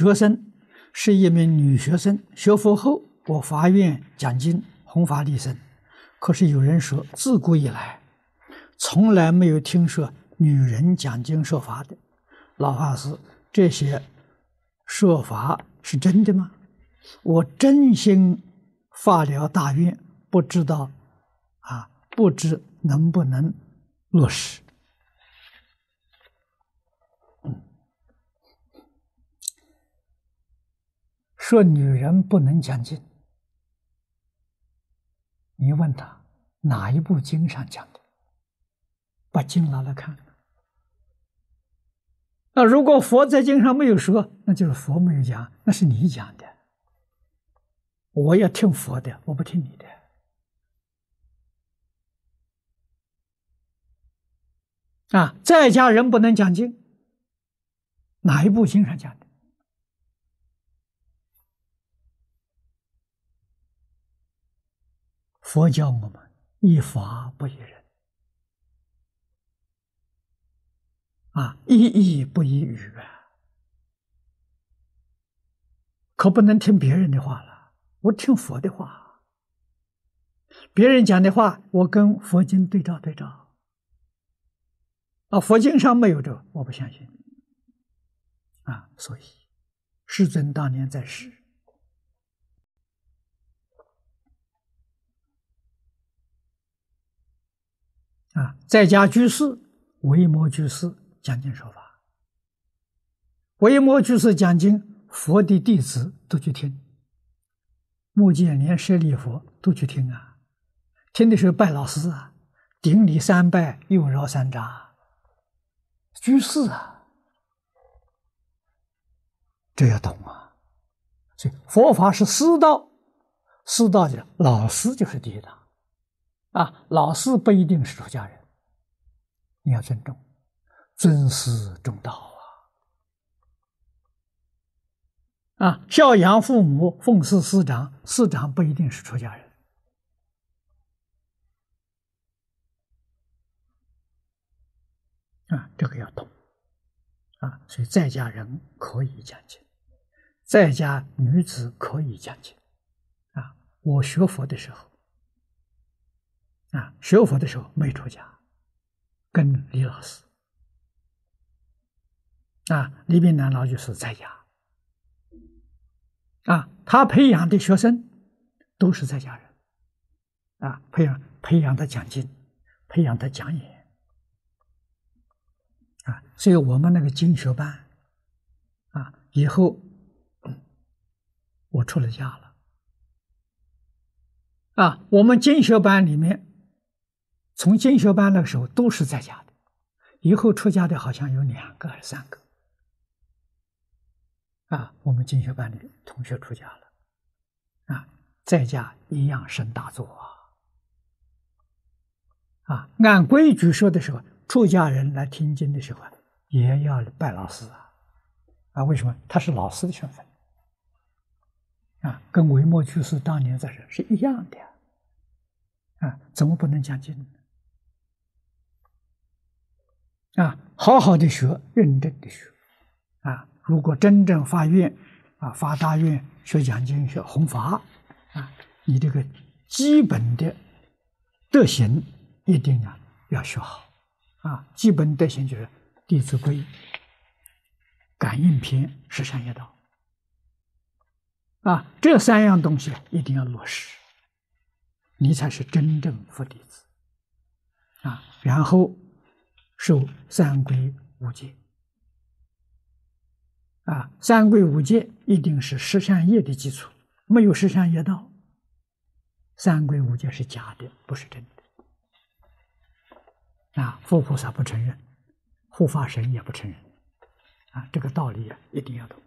学生是一名女学生，学佛后我发愿讲经弘法利生。可是有人说，自古以来从来没有听说女人讲经说法的。老法师，这些说法是真的吗？我真心发了大愿，不知道啊，不知能不能落实。说女人不能讲经，你问他哪一部经上讲的？把经拿来看。那如果佛在经上没有说，那就是佛没有讲，那是你讲的。我要听佛的，我不听你的。啊，在家人不能讲经，哪一部经上讲的？佛教我们依法不依人，啊，依义不依语啊，可不能听别人的话了。我听佛的话，别人讲的话，我跟佛经对照对照。啊，佛经上没有这，我不相信。啊，所以世尊当年在世。啊，在家居士维摩居士讲经说法，维摩居士讲经，佛的弟子都去听，目犍连、舍利佛都去听啊，听的时候拜老师啊，顶礼三拜，又绕三匝，居士啊，这要懂啊，所以佛法是师道，师道的老师就是第一道。啊，老师不一定是出家人，你要尊重，尊师重道啊！啊，孝养父母，奉事师长，师长不一定是出家人，啊，这个要懂，啊，所以在家人可以讲经，在家女子可以讲经，啊，我学佛的时候。啊，学佛的时候没出家，跟李老师，啊，李炳南老就是在家，啊，他培养的学生都是在家人，啊，培养培养他讲经，培养他讲演，啊，所以我们那个经学班，啊，以后我出了家了，啊，我们经学班里面。从经学班那个时候都是在家的，以后出家的好像有两个还是三个，啊，我们经学班的同学出家了，啊，在家一样生大作啊，啊，按规矩说的时候，出家人来听经的时候也要拜老师啊，啊，为什么？他是老师的身份，啊，跟维摩居士当年在这是一样的，啊，怎么不能讲经呢？啊，好好的学，认真的学，啊，如果真正发愿，啊，发大愿学讲经、学弘法，啊，你这个基本的德行一定要要学好，啊，基本德行就是《弟子规》、《感应篇》、《十善业道》，啊，这三样东西一定要落实，你才是真正佛弟子，啊，然后。受三规五戒啊，三规五戒一定是十善业的基础，没有十善业道，三规五戒是假的，不是真的。啊，佛菩萨不承认，护法神也不承认，啊，这个道理啊，一定要懂。